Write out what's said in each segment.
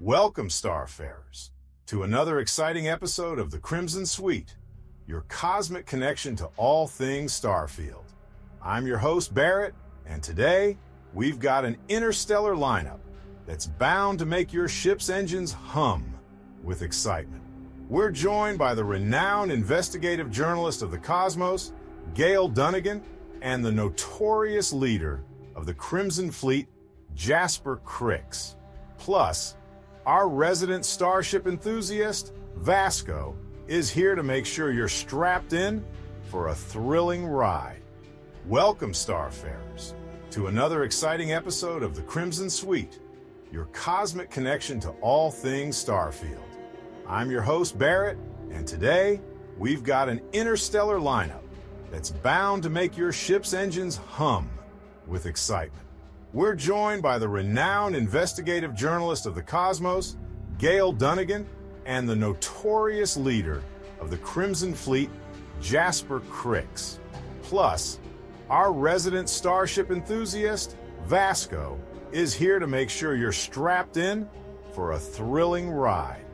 Welcome, Starfarers, to another exciting episode of the Crimson Suite, your cosmic connection to all things Starfield. I'm your host, Barrett, and today we've got an interstellar lineup that's bound to make your ship's engines hum with excitement. We're joined by the renowned investigative journalist of the cosmos, Gayle Dunnigan, and the notorious leader of the Crimson Fleet, Jasper Kryx. Plus, our resident starship enthusiast, Vasco, is here to make sure you're strapped in for a thrilling ride. Welcome, Starfarers, to another exciting episode of the Crimson Suite, your cosmic connection to all things Starfield. I'm your host, Barrett, and today we've got an interstellar lineup that's bound to make your ship's engines hum with excitement. We're joined by the renowned investigative journalist of the cosmos, Gayle Dunnigan, and the notorious leader of the Crimson Fleet, Jasper Kryx. Plus, our resident starship enthusiast, Vasco, is here to make sure you're strapped in for a thrilling ride.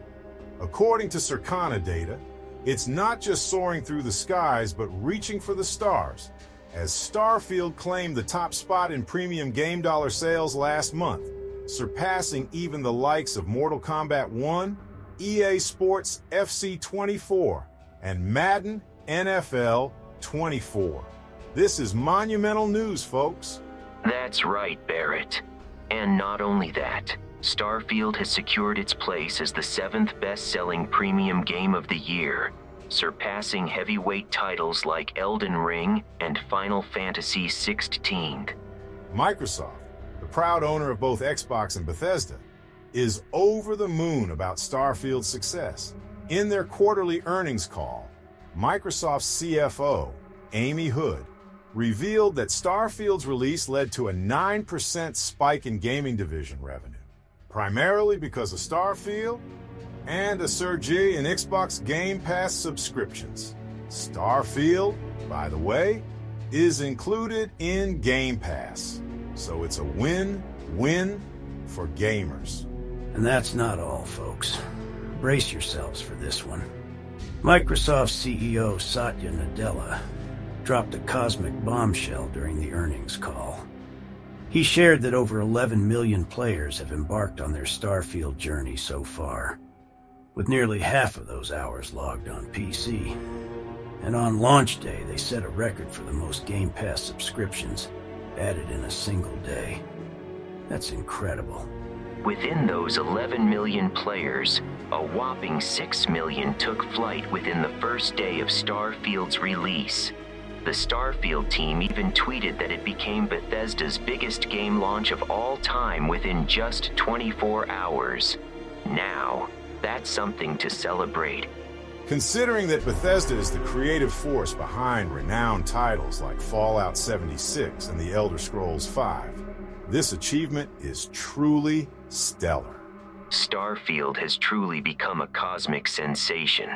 According to Circana data, it's not just soaring through the skies, but reaching for the stars, as Starfield claimed the top spot in premium game dollar sales last month, surpassing even the likes of Mortal Kombat 1, EA Sports FC 24, and Madden NFL 24. This is monumental news, folks. That's right, Barrett. And not only that, Starfield has secured its place as the seventh best selling premium game of the year, surpassing heavyweight titles like Elden Ring and Final Fantasy XVI. Microsoft, the proud owner of both Xbox and Bethesda, is over the moon about Starfield's success. In their quarterly earnings call, Microsoft's CFO, Amy Hood, revealed that Starfield's release led to a 9% spike in gaming division revenue, primarily because of Starfield and a surge in Xbox Game Pass subscriptions. Starfield, by the way, is included in Game Pass, so it's a win-win for gamers. And that's not all, folks. Brace yourselves for this one. Microsoft CEO Satya Nadella dropped a cosmic bombshell during the earnings call. He shared that over 11 million players have embarked on their Starfield journey so far, with nearly half of those hours logged on PC. And on launch day, they set a record for the most Game Pass subscriptions added in a single day. That's incredible. Within those 11 million players, a whopping 6 million took flight within the first day of Starfield's release. The Starfield team even tweeted that it became Bethesda's biggest game launch of all time within just 24 hours. Now, that's something to celebrate. Considering that Bethesda is the creative force behind renowned titles like Fallout 76 and The Elder Scrolls V, this achievement is truly stellar. Starfield has truly become a cosmic sensation.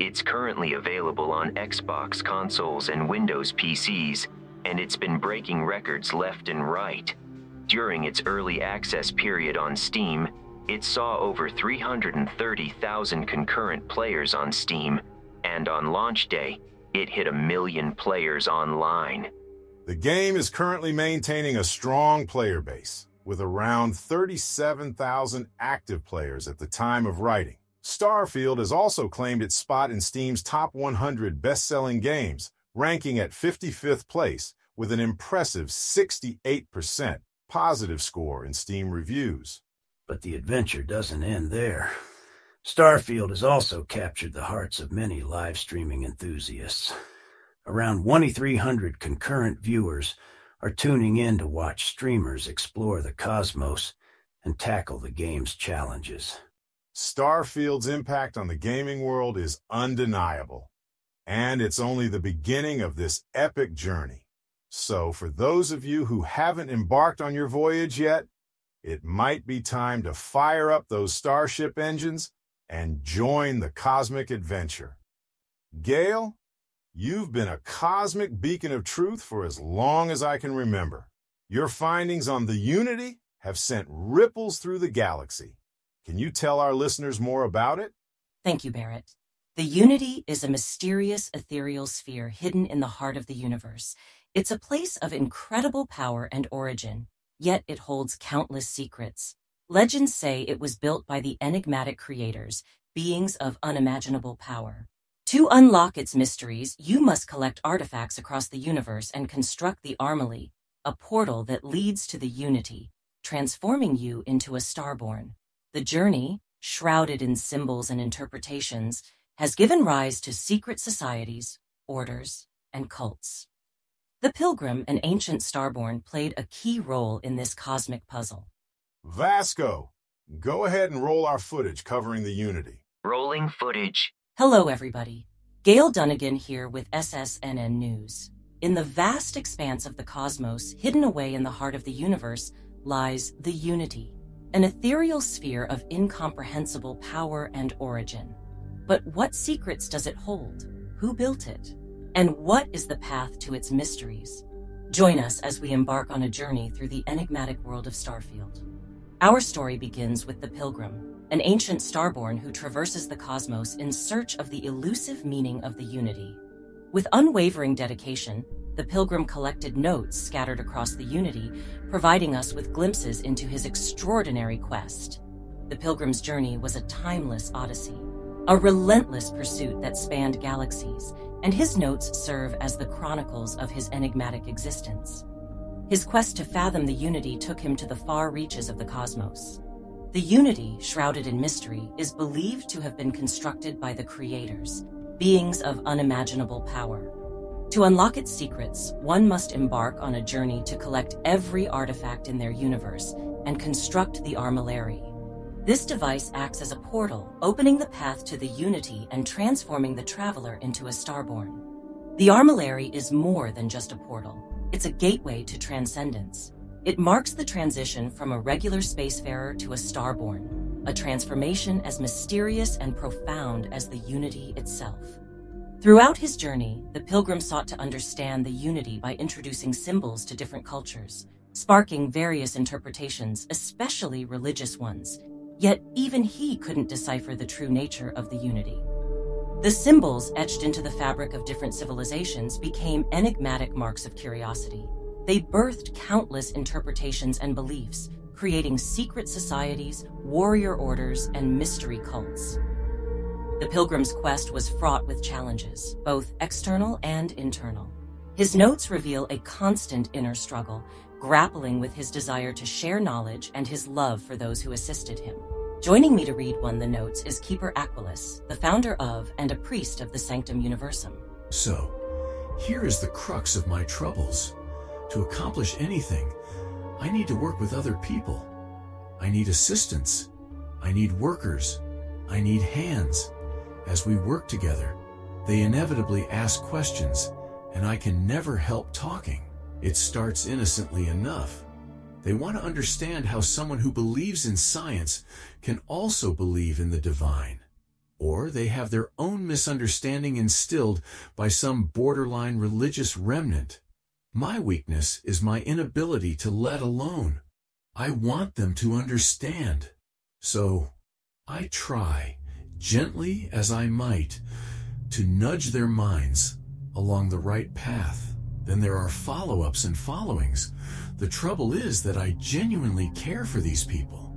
It's currently available on Xbox consoles and Windows PCs, and it's been breaking records left and right. During its early access period on Steam, it saw over 330,000 concurrent players on Steam, and on launch day, it hit a million players online. The game is currently maintaining a strong player base, with around 37,000 active players at the time of writing. Starfield has also claimed its spot in Steam's top 100 best-selling games, ranking at 55th place with an impressive 68% positive score in Steam reviews. But the adventure doesn't end there. Starfield has also captured the hearts of many live streaming enthusiasts. Around 2,300 concurrent viewers are tuning in to watch streamers explore the cosmos and tackle the game's challenges. Starfield's impact on the gaming world is undeniable, and it's only the beginning of this epic journey. So, for those of you who haven't embarked on your voyage yet, it might be time to fire up those starship engines and join the cosmic adventure. Gayle, you've been a cosmic beacon of truth for as long as I can remember. Your findings on the Unity have sent ripples through the galaxy. Can you tell our listeners more about it? Thank you, Barrett. The Unity is a mysterious ethereal sphere hidden in the heart of the universe. It's a place of incredible power and origin, yet it holds countless secrets. Legends say it was built by the enigmatic creators, beings of unimaginable power. To unlock its mysteries, you must collect artifacts across the universe and construct the Armillary, a portal that leads to the Unity, transforming you into a starborn. The journey, shrouded in symbols and interpretations, has given rise to secret societies, orders, and cults. The Pilgrim, an ancient starborn, played a key role in this cosmic puzzle. Vasco, go ahead and roll our footage covering the Unity. Rolling footage. Hello, everybody. Gayle Dunnigan here with SSNN News. In the vast expanse of the cosmos, hidden away in the heart of the universe, lies the Unity, an ethereal sphere of incomprehensible power and origin. But what secrets does it hold? Who built it? And what is the path to its mysteries? Join us as we embark on a journey through the enigmatic world of Starfield. Our story begins with the Pilgrim, an ancient starborn who traverses the cosmos in search of the elusive meaning of the Unity. With unwavering dedication, the pilgrim collected notes scattered across the Unity, providing us with glimpses into his extraordinary quest. The pilgrim's journey was a timeless odyssey, a relentless pursuit that spanned galaxies, and his notes serve as the chronicles of his enigmatic existence. His quest to fathom the Unity took him to the far reaches of the cosmos. The Unity, shrouded in mystery, is believed to have been constructed by the creators, beings of unimaginable power. To unlock its secrets, one must embark on a journey to collect every artifact in their universe and construct the Armillary. This device acts as a portal, opening the path to the Unity and transforming the traveler into a starborn. The Armillary is more than just a portal. It's a gateway to transcendence. It marks the transition from a regular spacefarer to a starborn, a transformation as mysterious and profound as the Unity itself. Throughout his journey, the pilgrim sought to understand the Unity by introducing symbols to different cultures, sparking various interpretations, especially religious ones. Yet even he couldn't decipher the true nature of the Unity. The symbols etched into the fabric of different civilizations became enigmatic marks of curiosity. They birthed countless interpretations and beliefs, creating secret societies, warrior orders, and mystery cults. The pilgrim's quest was fraught with challenges, both external and internal. His notes reveal a constant inner struggle, grappling with his desire to share knowledge and his love for those who assisted him. Joining me to read one the notes is Keeper Aquilus, the founder of and a priest of the Sanctum Universum. So, here is the crux of my troubles. To accomplish anything, I need to work with other people. I need assistance. I need workers. I need hands. As we work together, they inevitably ask questions, and I can never help talking. It starts innocently enough. They want to understand how someone who believes in science can also believe in the divine. Or they have their own misunderstanding instilled by some borderline religious remnant. My weakness is my inability to let alone. I want them to understand. So, I try, gently as I might, to nudge their minds along the right path. Then there are follow-ups and followings. The trouble is that I genuinely care for these people.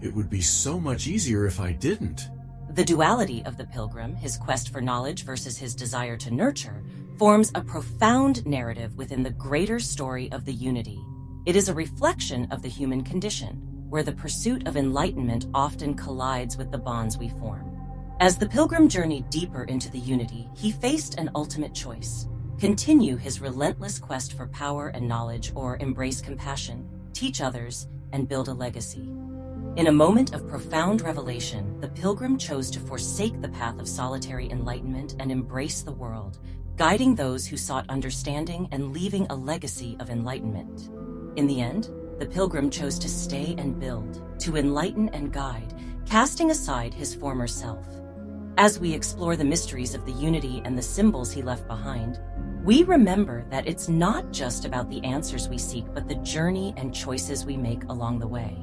It would be so much easier if I didn't. The duality of the pilgrim, his quest for knowledge versus his desire to nurture, forms a profound narrative within the greater story of the unity. It is a reflection of the human condition, where the pursuit of enlightenment often collides with the bonds we form. As the pilgrim journeyed deeper into the unity, he faced an ultimate choice continue his relentless quest for power and knowledge, or embrace compassion, teach others, and build a legacy. In a moment of profound revelation, the pilgrim chose to forsake the path of solitary enlightenment and embrace the world, guiding those who sought understanding and leaving a legacy of enlightenment. In the end, the pilgrim chose to stay and build, to enlighten and guide, casting aside his former self. As we explore the mysteries of the unity and the symbols he left behind, we remember that it's not just about the answers we seek, but the journey and choices we make along the way.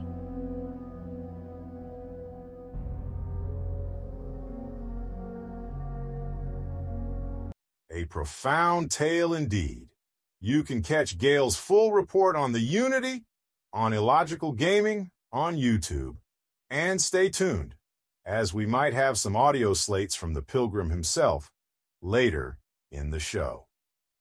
A profound tale indeed. You can catch Gayle's full report on the Unity, on Illogical Gaming, on YouTube. And stay tuned, as we might have some audio slates from the Pilgrim himself later in the show.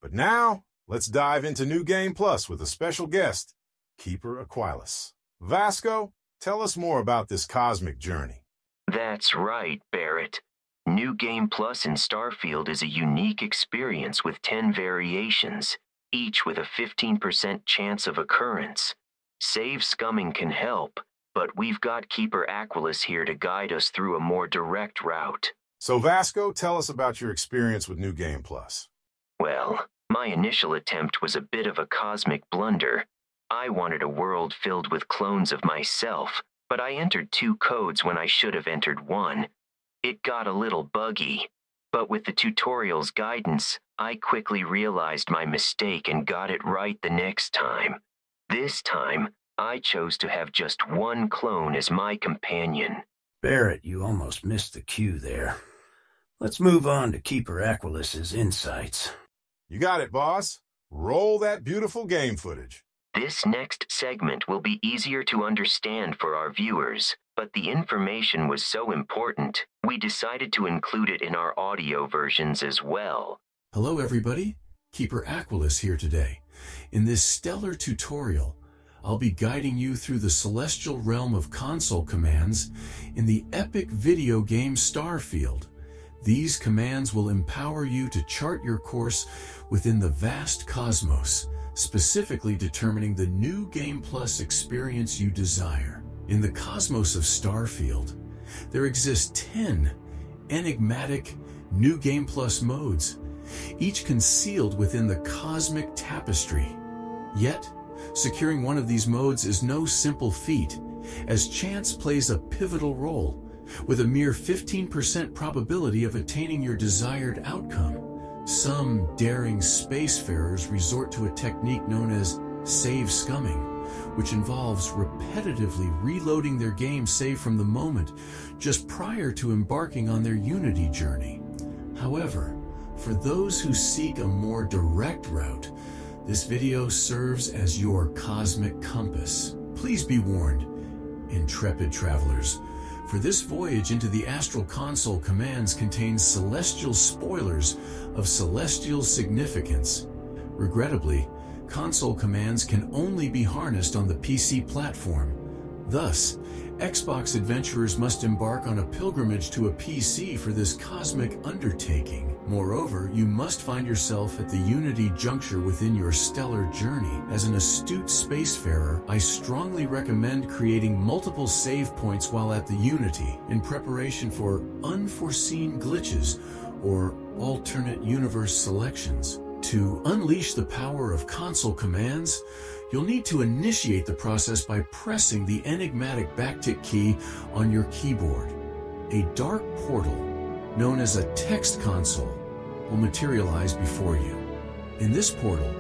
But now, let's dive into New Game Plus with a special guest, Keeper Aquilus. Vasco, tell us more about this cosmic journey. That's right, Barrett. New Game Plus in Starfield is a unique experience with 10 variations, each with a 15% chance of occurrence. Save scumming can help, but we've got Keeper Aquilus here to guide us through a more direct route. So, Vasco, tell us about your experience with New Game Plus. Well, my initial attempt was a bit of a cosmic blunder. I wanted a world filled with clones of myself, but I entered two codes when I should have entered one. It got a little buggy, but with the tutorial's guidance, I quickly realized my mistake and got it right the next time. This time, I chose to have just one clone as my companion. Barrett, you almost missed the cue there. Let's move on to Keeper Aquilus's insights. You got it, boss. Roll that beautiful game footage. This next segment will be easier to understand for our viewers, but the information was so important, we decided to include it in our audio versions as well. Hello, everybody. Keeper Aquilus here today. In this stellar tutorial, I'll be guiding you through the celestial realm of console commands in the epic video game Starfield. These commands will empower you to chart your course within the vast cosmos, specifically determining the new Game Plus experience you desire. In the cosmos of Starfield, there exist 10 enigmatic New Game Plus modes, each concealed within the cosmic tapestry. Yet, securing one of these modes is no simple feat, as chance plays a pivotal role with a mere 15% probability of attaining your desired outcome. Some daring spacefarers resort to a technique known as save scumming, which involves repetitively reloading their game save from the moment just prior to embarking on their Unity journey. However, for those who seek a more direct route, this video serves as your cosmic compass. Please be warned, intrepid travelers, for this voyage into the astral console commands contains celestial spoilers of celestial significance. Regrettably, console commands can only be harnessed on the PC platform. Thus, Xbox adventurers must embark on a pilgrimage to a PC for this cosmic undertaking. Moreover, you must find yourself at the Unity juncture within your stellar journey. As an astute spacefarer, I strongly recommend creating multiple save points while at the Unity in preparation for unforeseen glitches or alternate universe selections. To unleash the power of console commands, you'll need to initiate the process by pressing the enigmatic backtick key on your keyboard. A dark portal, known as a text console, will materialize before you. In this portal,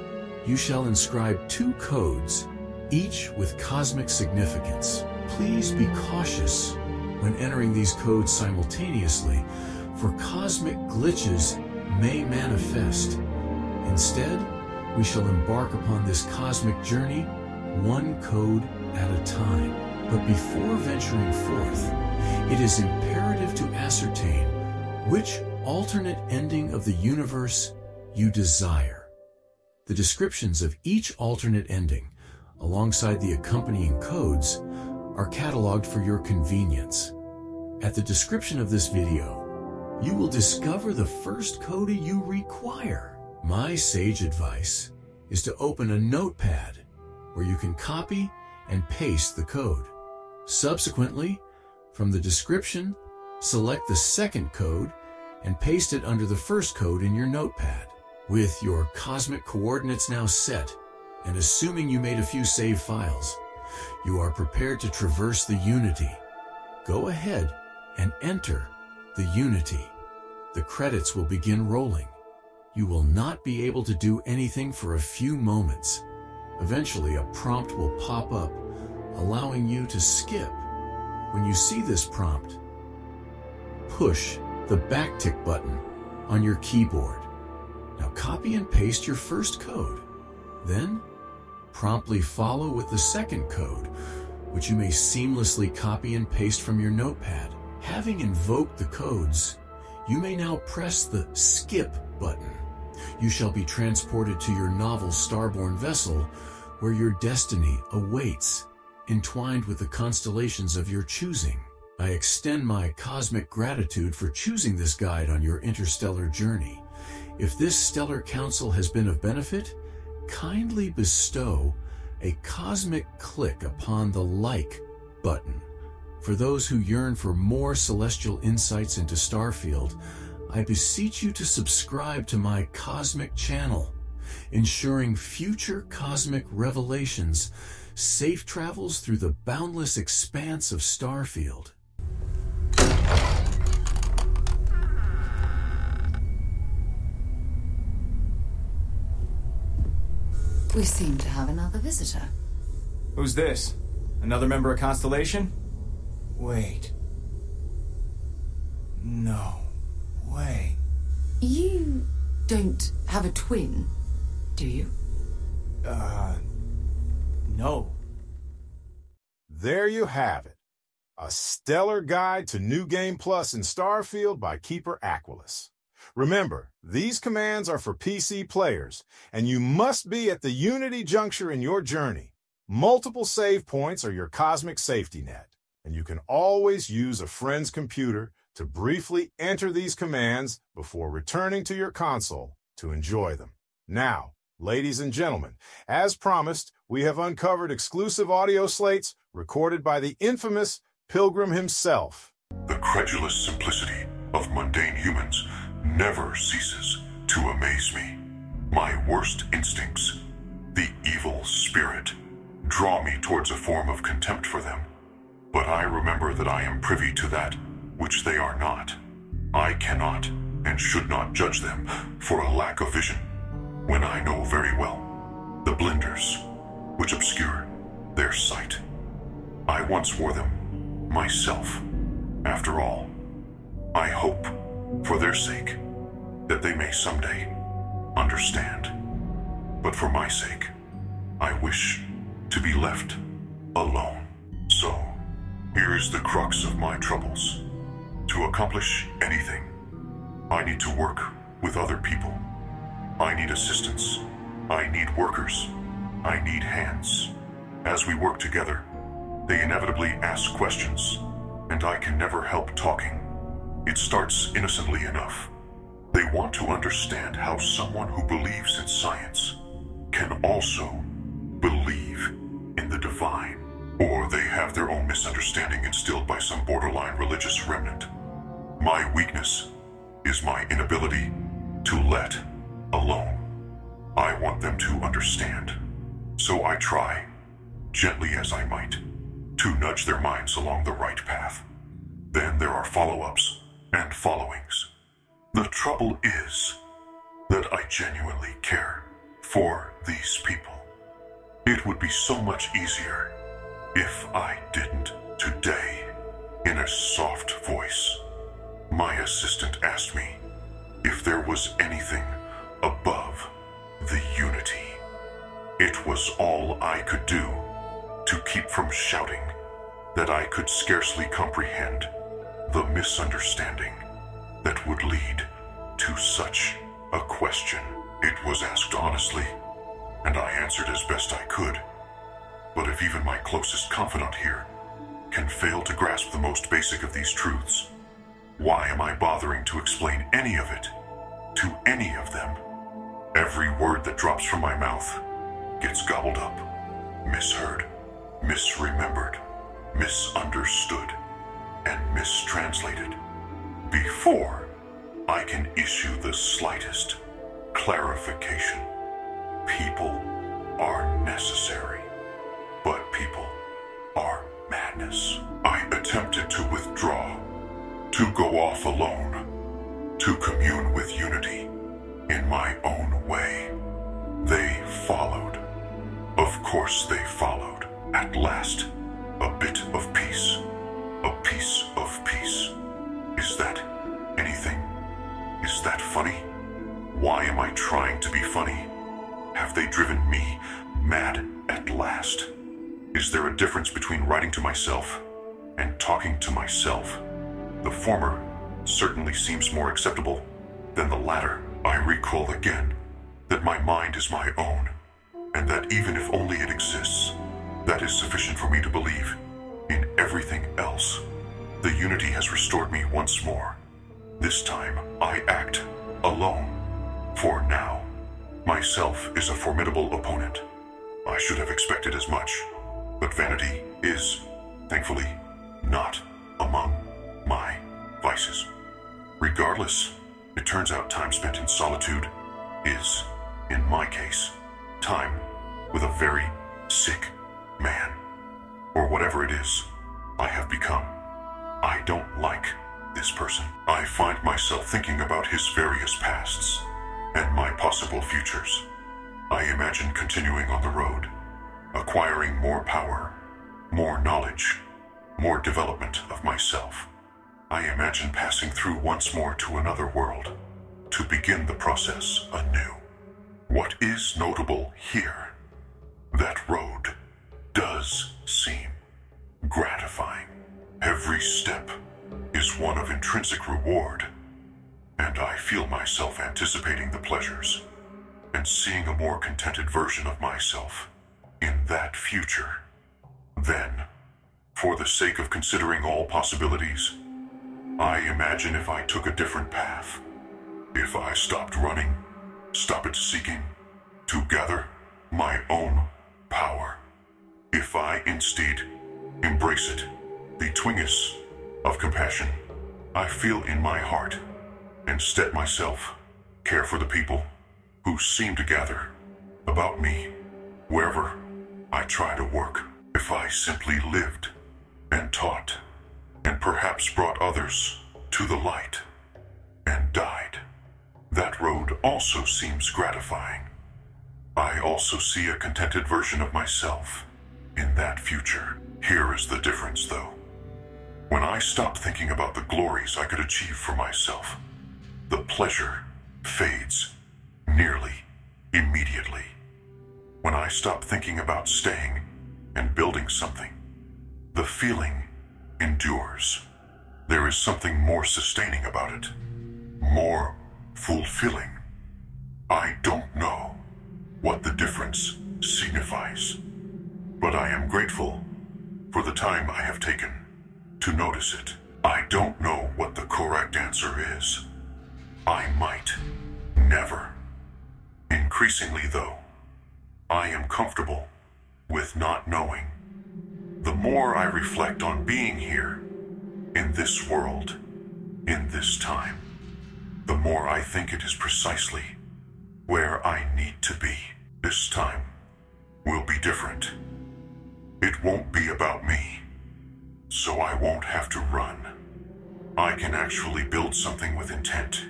you shall inscribe two codes, each with cosmic significance. Please be cautious when entering these codes simultaneously, for cosmic glitches may manifest. Instead, we shall embark upon this cosmic journey one code at a time. But before venturing forth, it is imperative to ascertain which alternate ending of the universe you desire. The descriptions of each alternate ending, alongside the accompanying codes, are cataloged for your convenience. At the description of this video, you will discover the first code you require. My sage advice is to open a notepad where you can copy and paste the code. Subsequently, from the description, select the second code and paste it under the first code in your notepad. With your cosmic coordinates now set, and assuming you made a few save files, you are prepared to traverse the Unity. Go ahead and enter the Unity. The credits will begin rolling. You will not be able to do anything for a few moments. Eventually, a prompt will pop up, allowing you to skip. When you see this prompt, push the backtick button on your keyboard. Now copy and paste your first code. Then, promptly follow with the second code, which you may seamlessly copy and paste from your notepad. Having invoked the codes, you may now press the skip button. You shall be transported to your novel starborn vessel, where your destiny awaits, entwined with the constellations of your choosing. I extend my cosmic gratitude for choosing this guide on your interstellar journey. If this stellar counsel has been of benefit, kindly bestow a cosmic click upon the like button. For those who yearn for more celestial insights into Starfield, I beseech you to subscribe to my cosmic channel, ensuring future cosmic revelations, safe travels through the boundless expanse of Starfield. We seem to have another visitor. Who's this? Another member of Constellation? Wait. No way. You don't have a twin, do you? Uh. No. There you have it. A stellar guide to New Game Plus in Starfield by Keeper Aquilus. Remember, these commands are for PC players, and you must be at the Unity juncture in your journey. Multiple save points are your cosmic safety net, and you can always use a friend's computer to briefly enter these commands before returning to your console to enjoy them. Now, ladies and gentlemen, as promised, we have uncovered exclusive audio slates recorded by the infamous Pilgrim himself. The credulous simplicity of mundane humans never ceases to amaze me. My worst instincts, the evil spirit, draw me towards a form of contempt for them. But I remember that I am privy to that which they are not. I cannot and should not judge them for a lack of vision, when I know very well the blinders which obscure their sight. I once wore them myself. After all, I hope, for their sake, that they may someday understand. But for my sake, I wish to be left alone. So, here is the crux of my troubles. To accomplish anything, I need to work with other people. I need assistance. I need workers. I need hands. As we work together, they inevitably ask questions, and I can never help talking. It starts innocently enough. They want to understand how someone who believes in science can also believe in the divine. Or they have their own misunderstanding instilled by some borderline religious remnant. My weakness is my inability to let alone. I want them to understand. So I try, gently as I might, to nudge their minds along the right path. Then there are follow ups and followings. The trouble is that I genuinely care for these people. It would be so much easier if I didn't today, in a soft voice. My assistant asked me if there was anything above the unity. It was all I could do to keep from shouting that I could scarcely comprehend the misunderstanding that would lead to such a question. It was asked honestly, and I answered as best I could. But if even my closest confidant here can fail to grasp the most basic of these truths, why am I bothering to explain any of it to any of them? Every word that drops from my mouth gets gobbled up, misheard, misremembered, misunderstood, and mistranslated before I can issue the slightest clarification. People are necessary, but people are madness. I attempted to withdraw to go off alone, to commune with unity in my own way. They followed. Of course, they followed. At last, a bit of peace. A piece of peace. Is that anything? Is that funny? Why am I trying? To be funny? Have they driven me mad at last. Is there a difference between writing to myself and talking to myself? The former certainly seems more acceptable than the latter. I recall again that my mind is my own, and that even if only it exists, that is sufficient for me to believe in everything else. The unity has restored me once more. This time, I act alone. For now, myself is a formidable opponent. I should have expected as much, but vanity is, thankfully, not among my vices. Regardless, it turns out time spent in solitude is, in my case, time with a very sick man, or whatever it is I have become. I don't like this person. I find myself thinking about his various pasts and my possible futures. I imagine continuing on the road, acquiring more power, more knowledge, more development of myself. I imagine passing through once more to another world to begin the process anew. What is notable here? That road does seem gratifying. Every step is one of intrinsic reward, and I feel myself anticipating the pleasures and seeing a more contented version of myself in that future. Then, for the sake of considering all possibilities, I imagine if I took a different path, if I stopped running, stopped seeking, to gather my own power, if I instead embrace it, the twinges of compassion I feel in my heart, instead myself care for the people who seem to gather about me wherever I try to work. If I simply lived and taught and perhaps brought others to the light and died, that road also seems gratifying. I also see a contented version of myself in that future. Here is the difference, though. When I stop thinking about the glories I could achieve for myself, the pleasure fades I stop thinking about staying and building something, the feeling endures. There is something more sustaining about it, more fulfilling. I don't know what the difference signifies, but I am grateful for the time I have taken to notice it. I don't know what the correct answer is. I might never. Increasingly, though, I am comfortable with not knowing. The more I reflect on being here, in this world, in this time, the more I think it is precisely where I need to be. This time will be different. It won't be about me, so I won't have to run. I can actually build something with intent,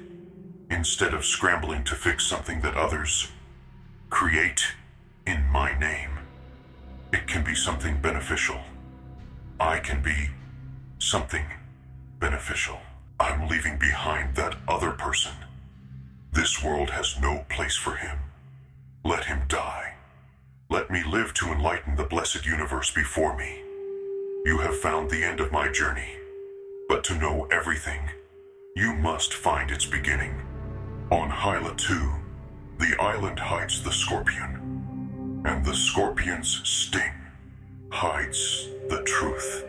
instead of scrambling to fix something that others create in my name. It can be something beneficial. I can be something beneficial. I'm leaving behind that other person. This world has no place for him. Let him die. Let me live to enlighten the blessed universe before me. You have found the end of my journey. But to know everything, you must find its beginning. On Hyla 2, the island hides the scorpion, and the scorpion's sting hides the truth.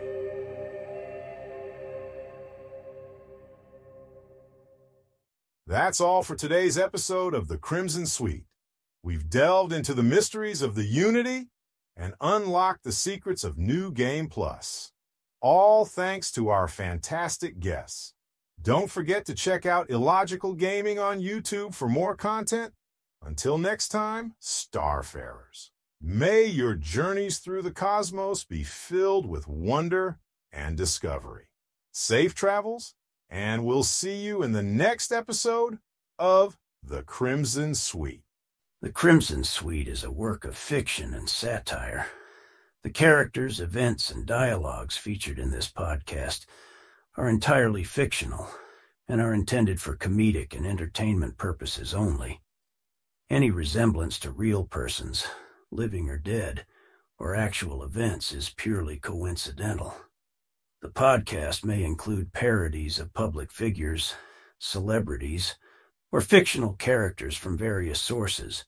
That's all for today's episode of The Crimson Suite. We've delved into the mysteries of the Unity and unlocked the secrets of New Game Plus. All thanks to our fantastic guests. Don't forget to check out Illogical Gaming on YouTube for more content. Until next time, Starfarers. May your journeys through the cosmos be filled with wonder and discovery. Safe travels, and we'll see you in the next episode of The Crimson Suite. The Crimson Suite is a work of fiction and satire. The characters, events, and dialogues featured in this podcast are entirely fictional and are intended for comedic and entertainment purposes only. Any resemblance to real persons, living or dead, or actual events is purely coincidental. The podcast may include parodies of public figures, celebrities, or fictional characters from various sources,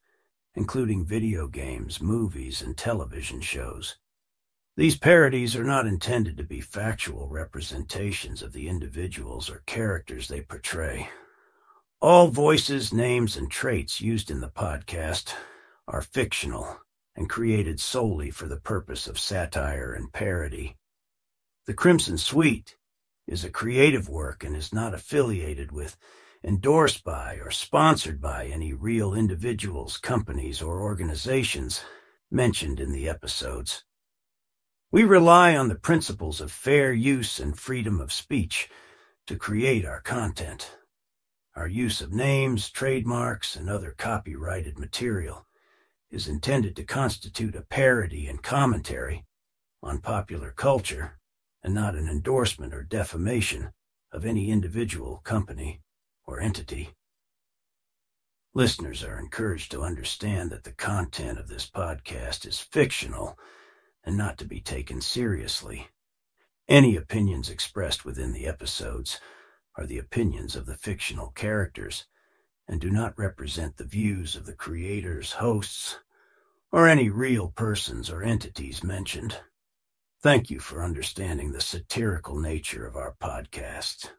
including video games, movies, and television shows. These parodies are not intended to be factual representations of the individuals or characters they portray. All voices, names, and traits used in the podcast are fictional and created solely for the purpose of satire and parody. The Crimson Suite is a creative work and is not affiliated with, endorsed by, or sponsored by any real individuals, companies, or organizations mentioned in the episodes. We rely on the principles of fair use and freedom of speech to create our content. Our use of names, trademarks, and other copyrighted material is intended to constitute a parody and commentary on popular culture and not an endorsement or defamation of any individual, company, or entity. Listeners are encouraged to understand that the content of this podcast is fictional and not to be taken seriously. Any opinions expressed within the episodes are the opinions of the fictional characters and do not represent the views of the creators, hosts, or any real persons or entities mentioned. Thank you for understanding the satirical nature of our podcast.